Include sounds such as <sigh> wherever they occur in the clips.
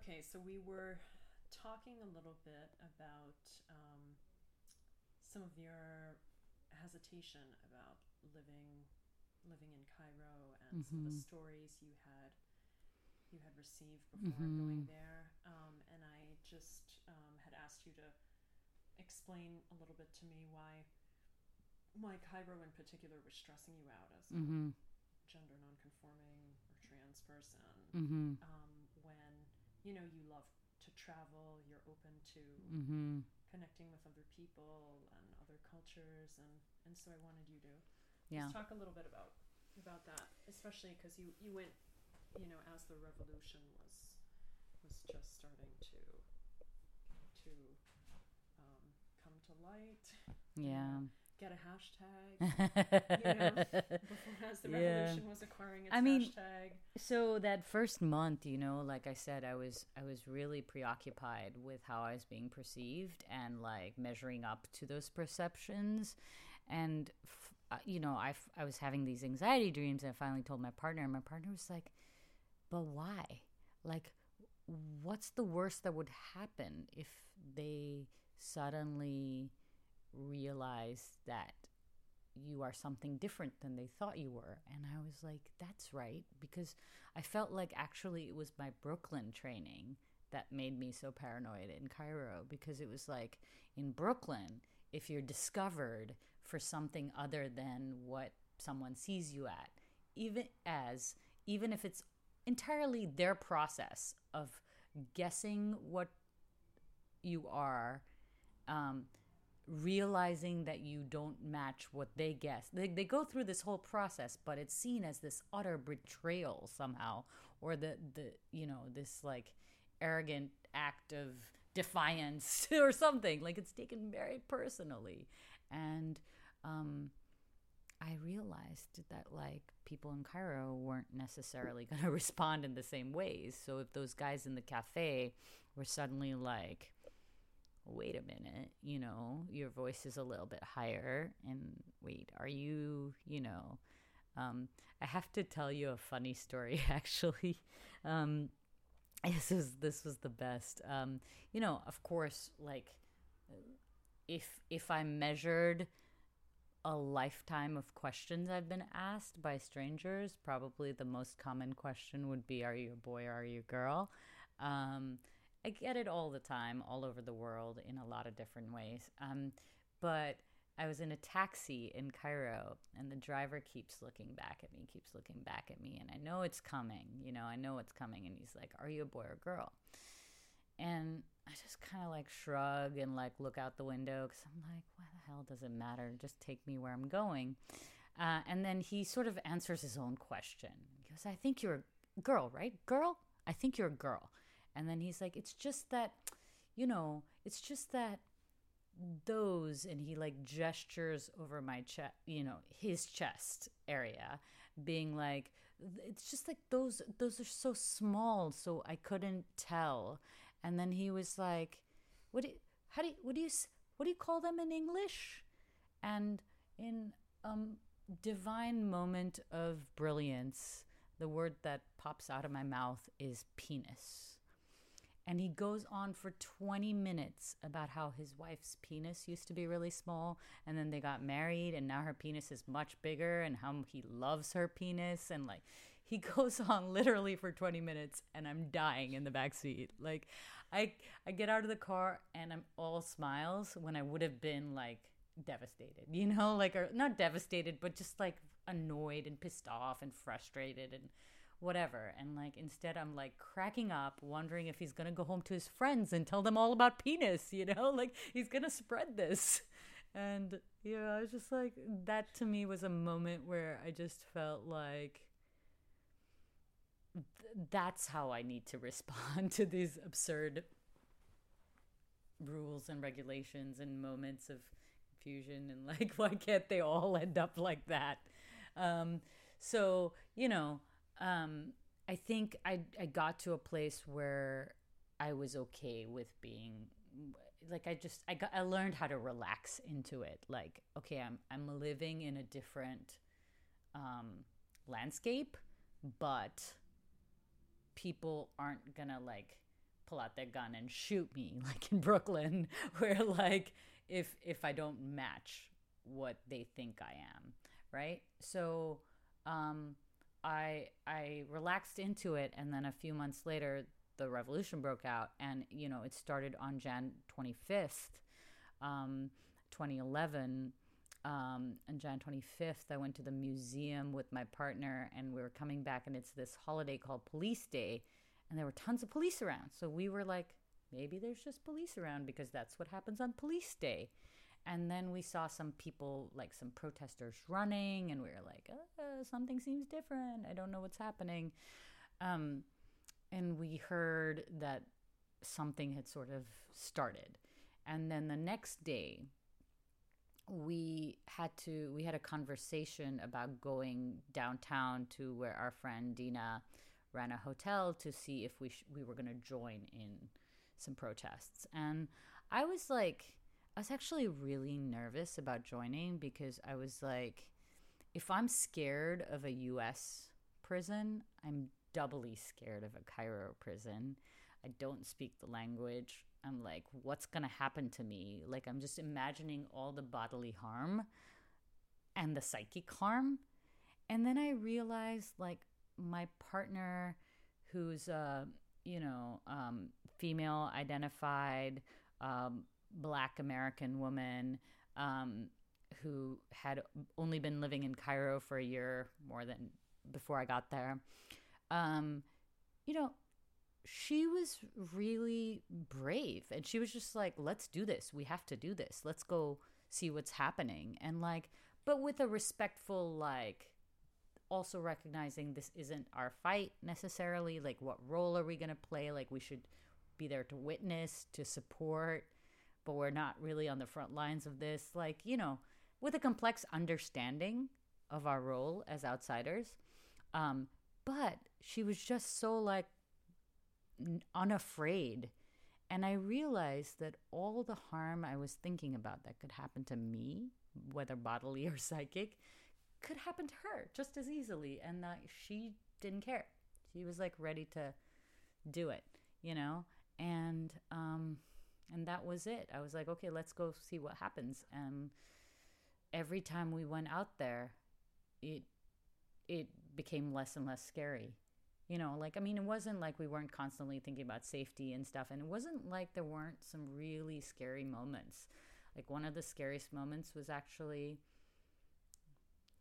Okay, so we were talking a little bit about um, some of your hesitation about living living in Cairo and some of the stories you had you had received before going there. Um, and I just um, had asked you to explain a little bit to me why why Cairo in particular was stressing you out as a Mm-hmm. gender nonconforming or trans person Mm-hmm. um, you know you love to travel you're open to Mm-hmm. connecting with other people and other cultures and and so i wanted you to Yeah. just talk a little bit about about that especially because you you went you know as the revolution was was just starting to to um, come to light Yeah. Get a hashtag <laughs> you know before as the Yeah. was acquiring its I mean, hashtag So that first month, you know, like I said, I was I was really preoccupied with how I was being perceived and like measuring up to those perceptions, and f- uh, you know, I f- I was having these anxiety dreams, and I finally told my partner, and my partner was like, "But why? Like, what's the worst that would happen if they suddenly realize that you are something different than they thought you were. And I was like, that's right. Because I felt like actually it was my Brooklyn training that made me so paranoid in Cairo. Because it was like in Brooklyn, if you're discovered for something other than what someone sees you at, even as, even if it's entirely their process of guessing what you are, um, realizing that you don't match what they guess. They, they go through this whole process, but it's seen as this utter betrayal somehow, or the, the you know, this like arrogant act of defiance <laughs> or something. Like it's taken very personally. And um, I realized that like people in Cairo weren't necessarily going <laughs> to respond in the same ways. So if those guys in the cafe were suddenly like, wait a minute, you know, your voice is a little bit higher. And wait, are you, you know, um, I have to tell you a funny story <laughs> actually. Um, this was this was the best. Um, you know, of course, like if if I measured a lifetime of questions I've been asked by strangers, probably the most common question would be, "Are you a boy or are you a girl?" Um, I get it all the time, all over the world, in a lot of different ways. Um, but I was in a taxi in Cairo, and the driver keeps looking back at me, keeps looking back at me, and I know it's coming. You know, I know it's coming, and he's like, "Are you a boy or a girl?" And I just kind of like shrug and like look out the window because I'm like, why the hell does it matter? Just take me where I'm going. Uh, and then he sort of answers his own question. He goes, I think you're a girl, right? Girl? I think you're a girl. And then he's like, it's just that, you know, it's just that those and he like gestures over my chest you know his chest area being like it's just like those those are so small so i couldn't tell. And then he was like what do you, how do you, what do you what do you call them in english? And in um divine moment of brilliance the word that pops out of my mouth is penis and he goes on for 20 minutes about how his wife's penis used to be really small and then they got married and now her penis is much bigger and how he loves her penis and like he <laughs> goes on literally for 20 minutes and I'm dying in the back seat. Like I I get out of the car and I'm all smiles when I would have been like devastated you know? Like or not devastated but just like annoyed and pissed off and frustrated and whatever. And like instead, I'm like cracking up, wondering if he's gonna go home to his friends and tell them all about penis. You know, <laughs> like he's gonna spread this. And yeah, I was just like that. To me, was a moment where I just felt like th- that's how I need to <laughs> respond to these absurd rules and regulations and moments of confusion and like <laughs> why can't they all end up like that um so you know um i think i i got to a place where i was okay with being like i just i got i learned how to relax into it like okay i'm i'm living in a different um landscape but people aren't gonna like pull out their gun and shoot me <laughs> like in Brooklyn <laughs> where like if if I don't match what they think I am, right? So um I I relaxed into it and then a few months later the revolution broke out and you know it started on Jan 25th um 2011 um, on Jan 25th, I went to the museum with my partner, and we were coming back, and it's this holiday called Police Day, and there were tons of police around. So we were like, maybe there's just police around because that's what happens on Police Day. And then we saw some people, like some protesters running, and we were like, uh, something seems different. I don't know what's happening. Um, and we heard that something had sort of started. And then the next day, we had to we had a conversation about going downtown to where our friend Dina ran a hotel to see if we sh- we were going to join in some protests and I was like I was actually really nervous about joining because I was like if I'm scared of a US prison I'm doubly scared of a Cairo prison I don't speak the language I'm like, what's going to happen to me? Like, I'm just imagining all the bodily harm and the psychic harm. And then I realized, like, my partner, who's a, you know, um, female identified, um, black American woman, um, who had only been living in Cairo for a year more than before I got there. Um, you know, she was really brave and she was just like let's do this. We have to do this. Let's go see what's happening. And like but with a respectful like also recognizing this isn't our fight necessarily like what role are we going to play? Like we should be there to witness to support but we're not really on the front lines of this like you know with a complex understanding of our role as outsiders um but she was just so like unafraid. And I realized that all the harm I was thinking about that could happen to me, whether bodily or <laughs> psychic, could happen to her just as easily. And that she didn't care. She was like ready to do it, you know? And, um, and that was it. I was like, okay, let's go see what happens. And every time we went out there, it, it became less and less scary. You know like i mean it wasn't like we weren't constantly thinking about safety and stuff. And it wasn't like there weren't some really scary moments. Like one of the scariest moments was actually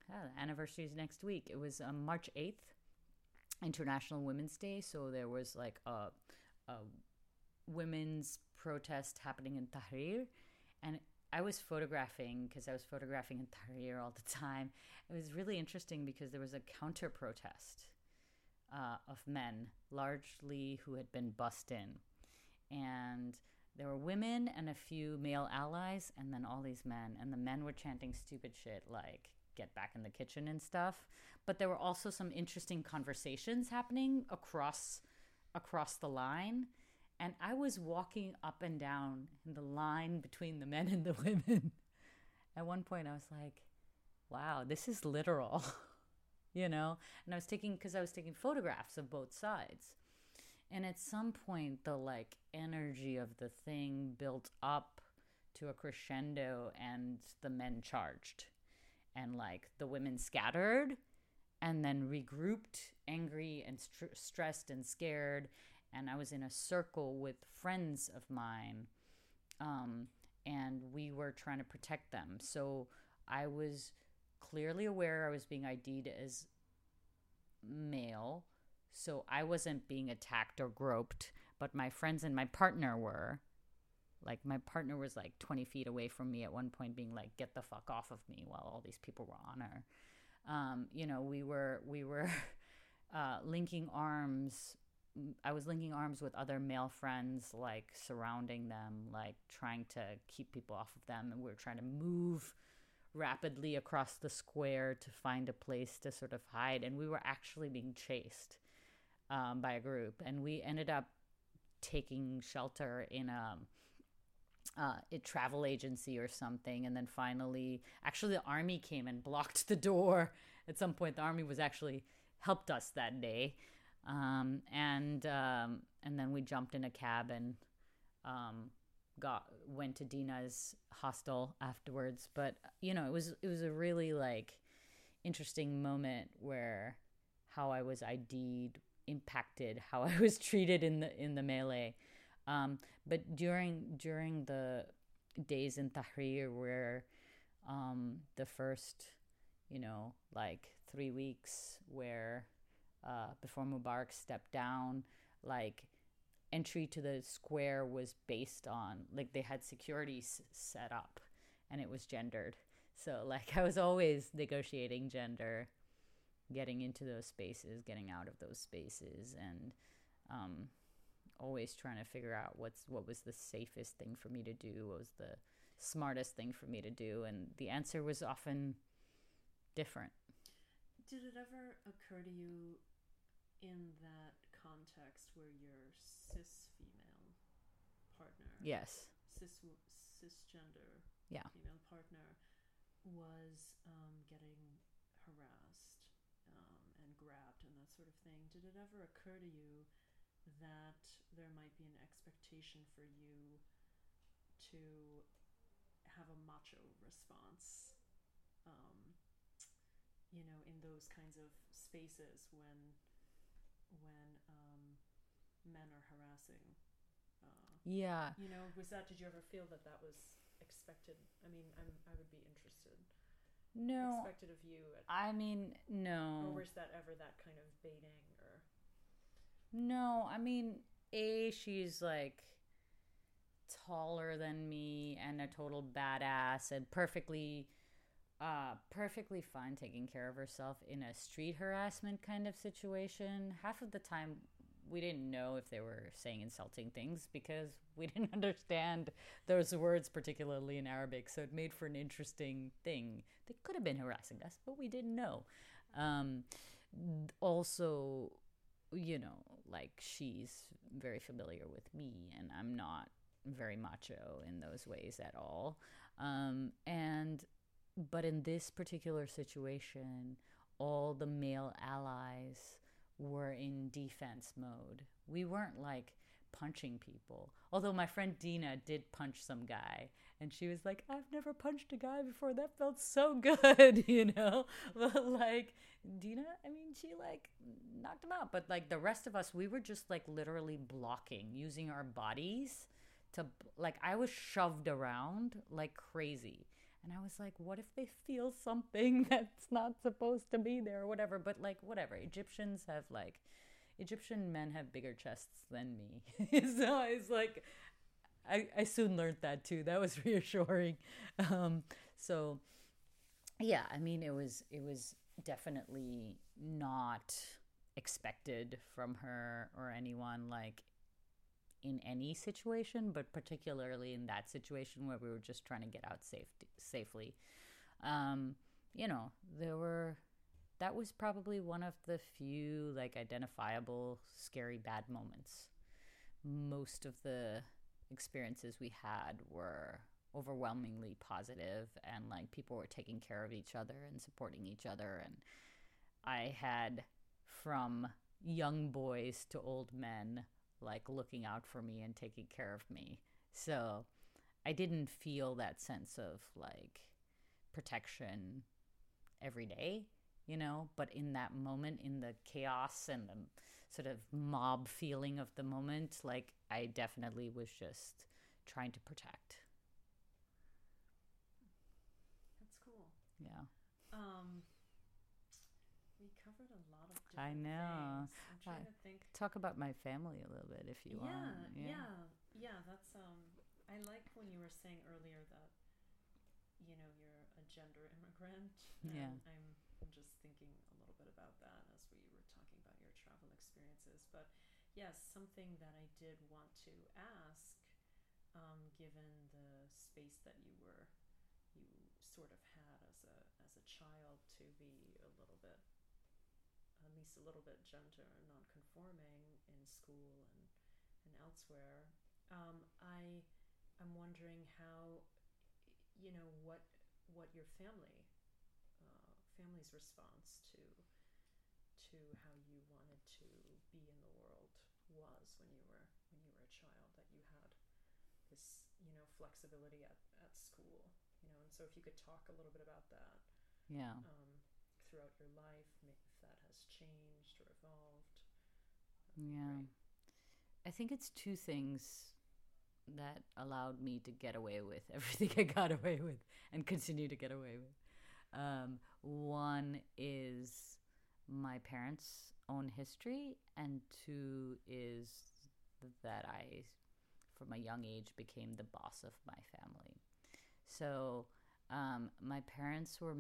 yeah, the is next week. It was um, march 8th international women's day. So there was like a, a women's protest happening in tahrir and I was photographing because I was photographing in Tahrir all the time. It was really interesting because there was a counter protest uh, of men, largely who had been bussed in. And there were women and a few male allies, and then all these men. And the men were chanting stupid shit like, get back in the kitchen and stuff. But there were also some interesting conversations happening across across the line. And I was walking up and down in the line between the men and the <laughs> women. At one point, I was like, wow, this is literal. <laughs> you know? And I was taking, because I was taking photographs of both sides. And at some point, the like energy of the thing built up to a crescendo and the men charged. And like the women scattered and then regrouped, angry and st- stressed and scared. And I was in a circle with friends of mine. Um, and we were trying to protect them. So I was clearly aware I was being ID'd as male, so I wasn't being attacked or groped, but my friends and my partner were. Like, my partner was like 20 feet away from me at one point, being like, get the fuck off of me while all these people were on her. Um, you know, we were, we were <laughs> uh, linking arms. I was linking arms with other male friends, like surrounding them, like trying to keep people off of them. And we were trying to move rapidly across the square to find a place to sort of hide. And we were actually being chased um, by a group. And we ended up taking shelter in a, uh, a travel agency or something. And then finally, actually, the army came and blocked the door. At some point, the army was actually helped us that day. Um, and um, and then we jumped in a cab and um, got went to Dina's hostel afterwards. But you know, it was it was a really like interesting moment where how I was ID'd impacted <laughs> how I was treated in the in the melee. Um, but during during the days in Tahrir, where um, the first, you know, like three weeks, where uh, before Mubarak stepped down, like entry to the square was based on like they had security s- set up, and it was gendered. So like <laughs> I was always negotiating gender, getting into those spaces, getting out of those spaces, and um, always trying to figure out what's what was the safest thing for me to do, what was the smartest thing for me to do, and the answer was often different. Did it ever occur to you in that context where your cis female partner, Yes. cis cisgender Yeah. female partner, was um, getting harassed um, and grabbed and that sort of thing? Did it ever occur to you that there might be an expectation for you to have a macho response? Um, you know, in those kinds of spaces when when um, men are harassing. Uh, Yeah. you know, was that? Did you ever feel that that was expected? I mean, I'm, I would be interested. No. Expected of you, at, I mean, no. or was that ever that kind of baiting? Or No, I mean, A, she's like taller than me and a total badass and perfectly uh perfectly fine taking care of herself in a street harassment kind of situation. Half of the time we didn't know if they were saying insulting things because we <laughs> didn't understand those words particularly in Arabic, so it made for an interesting thing. They could have been harassing us, but we didn't know. Um also you know, like she's very familiar with me, and I'm not very macho in those ways at all. Um, and but in this particular situation, all the male allies were in defense mode. We weren't like punching people. Although my friend Dina did punch some guy, and she was like, "I've never punched a guy before. That felt so <laughs> good," <laughs> you know. But like Dina, I mean, she like knocked him out. But like the rest of us, we were just like literally blocking, using our bodies to like. I was shoved around like crazy. And I was like, what if they feel something <laughs> that's not supposed to be there or whatever? But like, whatever. Egyptians have like, Egyptian men have bigger chests than me. <laughs> so I was like, I, I soon learned that too. That was <laughs> reassuring. Um, so yeah, I mean, it was, it was definitely not expected from her or anyone like in any situation, but particularly in that situation where we were just trying to get out safe, safely. Um, you know, there were that was probably one of the few like identifiable scary bad moments. Most of the experiences we had were overwhelmingly positive and like people were taking care of each other and supporting each other and I had from young boys to old men like looking out for me and taking care of me. So I didn't feel that sense of like protection every day, you know, but in that moment, in the chaos and the sort of mob feeling of the moment, like I definitely was just trying to protect. that's cool. Yeah. Um, we covered a lot of I know. I'm trying I- to think. Talk about my family a little bit if you yeah, want. yeah, yeah, yeah. That's um. I like when you were saying earlier that, you know, you're a gender immigrant. Yeah. I'm, I'm just thinking a little bit about that as we were talking about your travel experiences. But yes, something that I did want to ask, um, given the space that you were, you sort of had as a as a child to be a little bit, at least a little bit gender and non-conforming in school and and elsewhere. Um, I I'm wondering how, you know, what what your family uh, family's response to to how you wanted to be in the world was when you were when you were a child that you had this you know flexibility at, at school you know and so if you could talk a little bit about that yeah um, throughout your life if that has changed or evolved. Yeah. Great. i think it's two things that allowed me to get away with <laughs> everything i got away with and continue to get away with. Um, one is my parents own history and two is that i from a young age became the boss of my family. So um, my parents were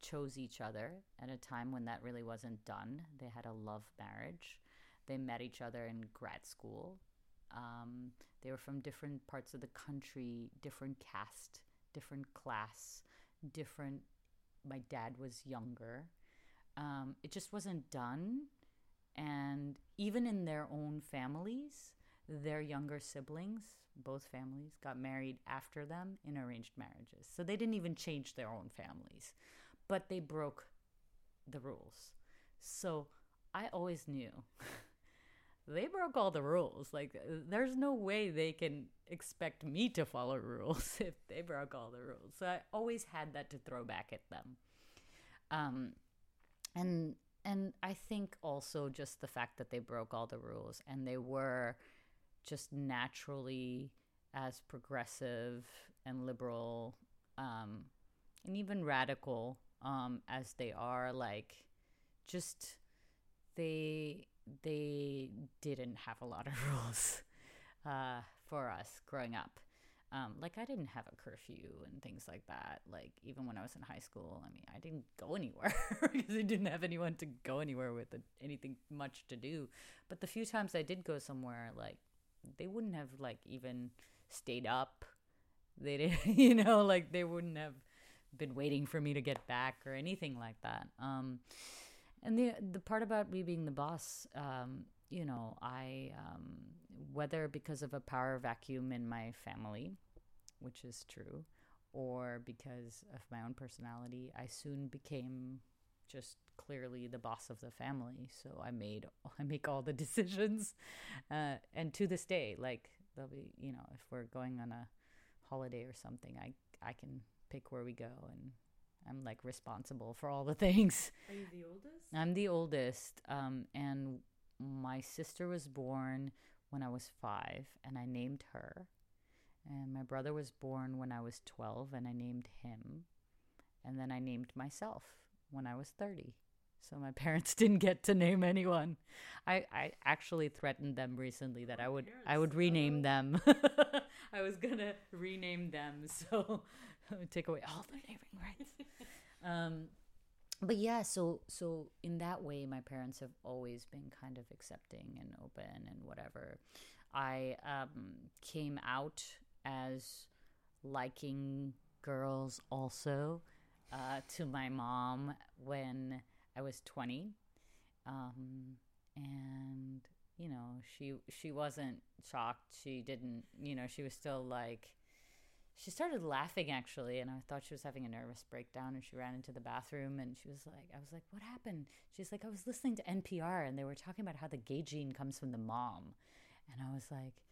chose each other at a time when that really wasn't done. They had a love marriage. They met each other in grad school. Um, they were from different parts of the country different caste different class different my dad was younger. Um, it just wasn't done. And even in their own families their younger siblings both families got married after them in arranged marriages. So they didn't even change their own families but they broke the rules. So i always knew <laughs> they broke all the rules. Like there's no way they can expect me to follow <laughs> rules if they broke all the rules. So i always had that to throw back at them. Um, and and I think also just the fact that they broke all the rules and they were just naturally as progressive and liberal um, and even radical um, as they are, like just they they didn't have a lot of <laughs> rules uh, for us growing up. Um, like I didn't have a curfew and things like that. Like even when I was in high school, I mean, I didn't go anywhere <laughs> because I didn't have anyone to go anywhere with, anything much to do. But the few times I did go somewhere, like they wouldn't have like even stayed up. They didn't, <laughs> you know, like they wouldn't have been waiting for me to get back or anything like that. Um, and the the part about me being the boss, um, you know, I um, whether because of a power vacuum in my family, which is true, or because of my own personality, I soon became just clearly the boss of the family. So I made <laughs> I make all the decisions, uh, and to this day, like they'll be you know if we're going on a holiday or something, I I can pick where we go and I'm like responsible for all the things. <laughs> Are you the oldest? I'm the oldest, um, and my sister was born when I was five, and I named her. And my brother was born when I was 12, and I named him. And then I named myself when I was 30. So my <laughs> parents didn't get to name anyone. I, I actually threatened them recently that I would I would rename them. <laughs> I was gonna rename them so <laughs> take away all the naming <laughs> rights. um, but yeah, so so in that way, my parents have always been kind of accepting and open and whatever. I um, came out as liking girls also uh, to my mom when I was twenty, um, and you know she she wasn't shocked. She didn't, you know, she was still like she started laughing actually and i thought she was having a nervous breakdown and she ran into the bathroom and she was like i was like what happened? She's like i was listening to npr and they were talking about how the gay gene comes from the mom. And i was like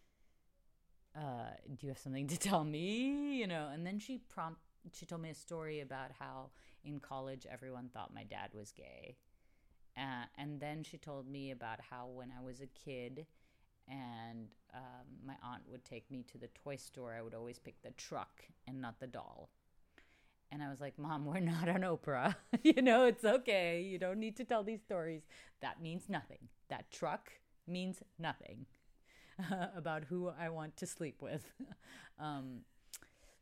uh, do you have something to <laughs> tell me? You know and then she prompt she told me a story about how in college everyone thought my dad was gay. Uh, and then she told me about how when i was a kid and um, my aunt would take me to the toy store, I would always pick the truck and not the doll. And I was like, Mom, we're not on Oprah. <laughs> you know, it's okay. You don't need to tell these stories. That means nothing. That truck means nothing uh, <laughs> about who I want to sleep with. <laughs> um,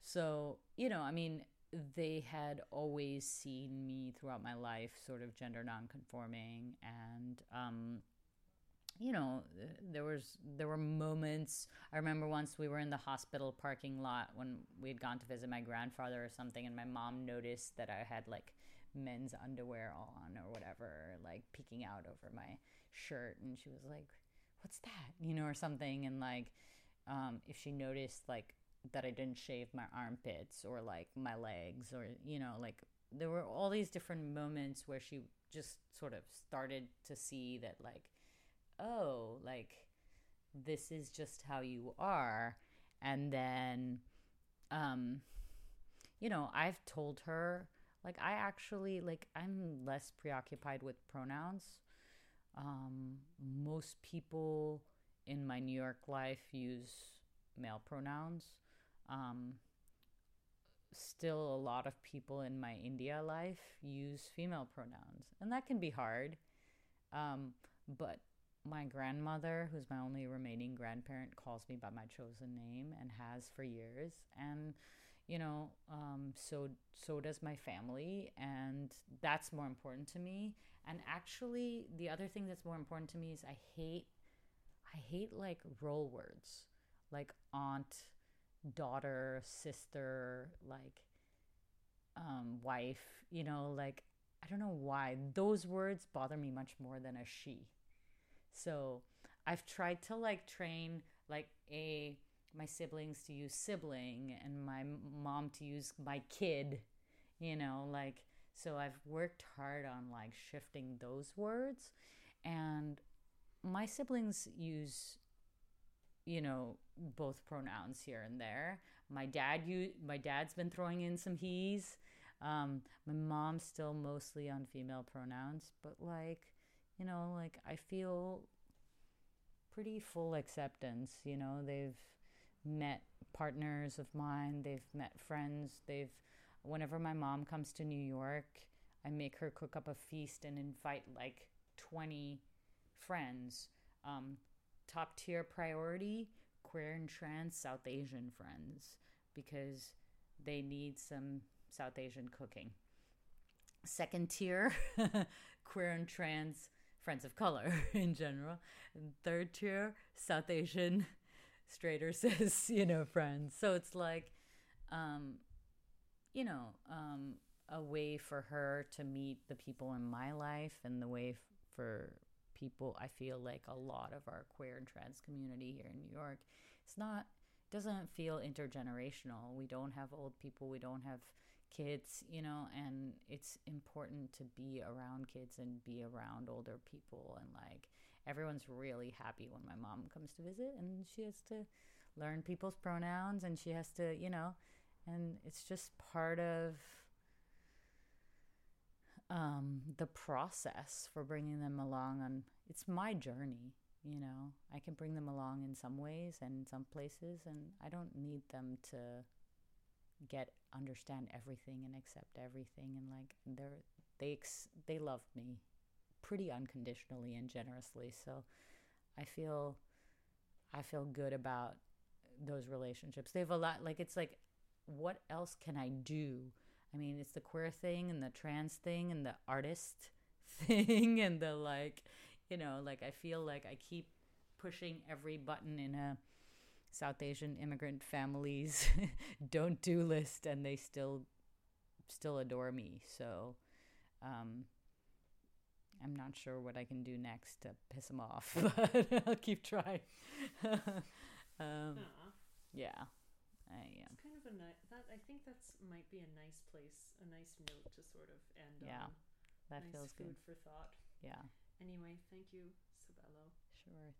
so, you know, I mean, they had always seen me throughout my life sort of gender nonconforming and um, you know there was there were moments. I remember once we were in the hospital parking lot when we had gone to visit my grandfather or something and my mom noticed that i had like men's underwear on or whatever like peeking out over my shirt and she was like what's that? You know or something and like um, if she noticed like that i didn't shave my armpits or like my legs or you know like there were all these different moments where she just sort of started to see that like oh like this is just how you are. And then um you know i've told her like i actually like i'm less preoccupied with pronouns. Um most people in my new york life use male pronouns. Um still a lot of people in my india life use female pronouns. And that can be hard um but my grandmother, who's my only remaining grandparent, calls me by my chosen name and has for years. And you know, um, so so does my family, and that's more important to me. And actually, the other thing that's more important to me is I hate, I hate like role words, like aunt, daughter, sister, like um, wife. You know, like I don't know why those words bother me much more than a she so I've tried to like train like a my siblings to use sibling and my mom to use my kid, you know, like so I've worked hard on like shifting those words and my siblings use you know both pronouns here and there. My dad you my dad's been throwing in some he's. Um, my mom's still mostly on female pronouns, but like you know, like I feel pretty full acceptance. You know, they've met partners of mine, they've met friends. They've, whenever my mom comes to New York, I make her cook up a feast and invite like 20 friends. Um, top tier priority queer and trans South Asian friends because they need some South Asian cooking. Second tier <laughs> queer and trans friends of color <laughs> in general. And third tier, South Asian, <laughs> straight or <laughs> cis, you know, friends. So it's like, um, you know, um, a way for her to meet the people in my life and the way f- for people, I feel like a lot of our queer and trans community here in New York, it's not, doesn't feel intergenerational. We don't have old people, we don't have kids, you know, and it's important to be around kids and be around older people. And like everyone's really happy when my mom comes to visit and she has to learn people's pronouns and she has to, you know, and it's just part of um, the process for bringing them along on it's my journey you know i can bring them along in some ways and some places and i don't need them to get understand everything and accept everything and like they're they ex- they love me pretty unconditionally and generously. So i feel i feel good about those relationships. They've a lot like it's like what else can i do? I mean it's the queer thing and the trans thing and the artist <laughs> thing and the like you know like i feel like i keep pushing every button in a South Asian immigrant families <laughs> don't do list and they still still adore me. So um, I'm not sure what I can do next to piss them off, <laughs> but I'll keep trying. <laughs> um, yeah, I am. It's kind of a nice. That I think that's might be a nice place, a nice note to sort of end yeah, on. that nice feels food good. for thought. Yeah, Anyway, thank you, Sabelo. sure.